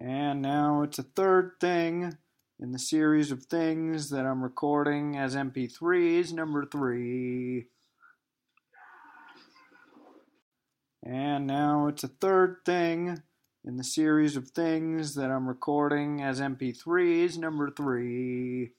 And now it's a third thing in the series of things that I'm recording as MP3s, number three. And now it's a third thing in the series of things that I'm recording as MP3s, number three.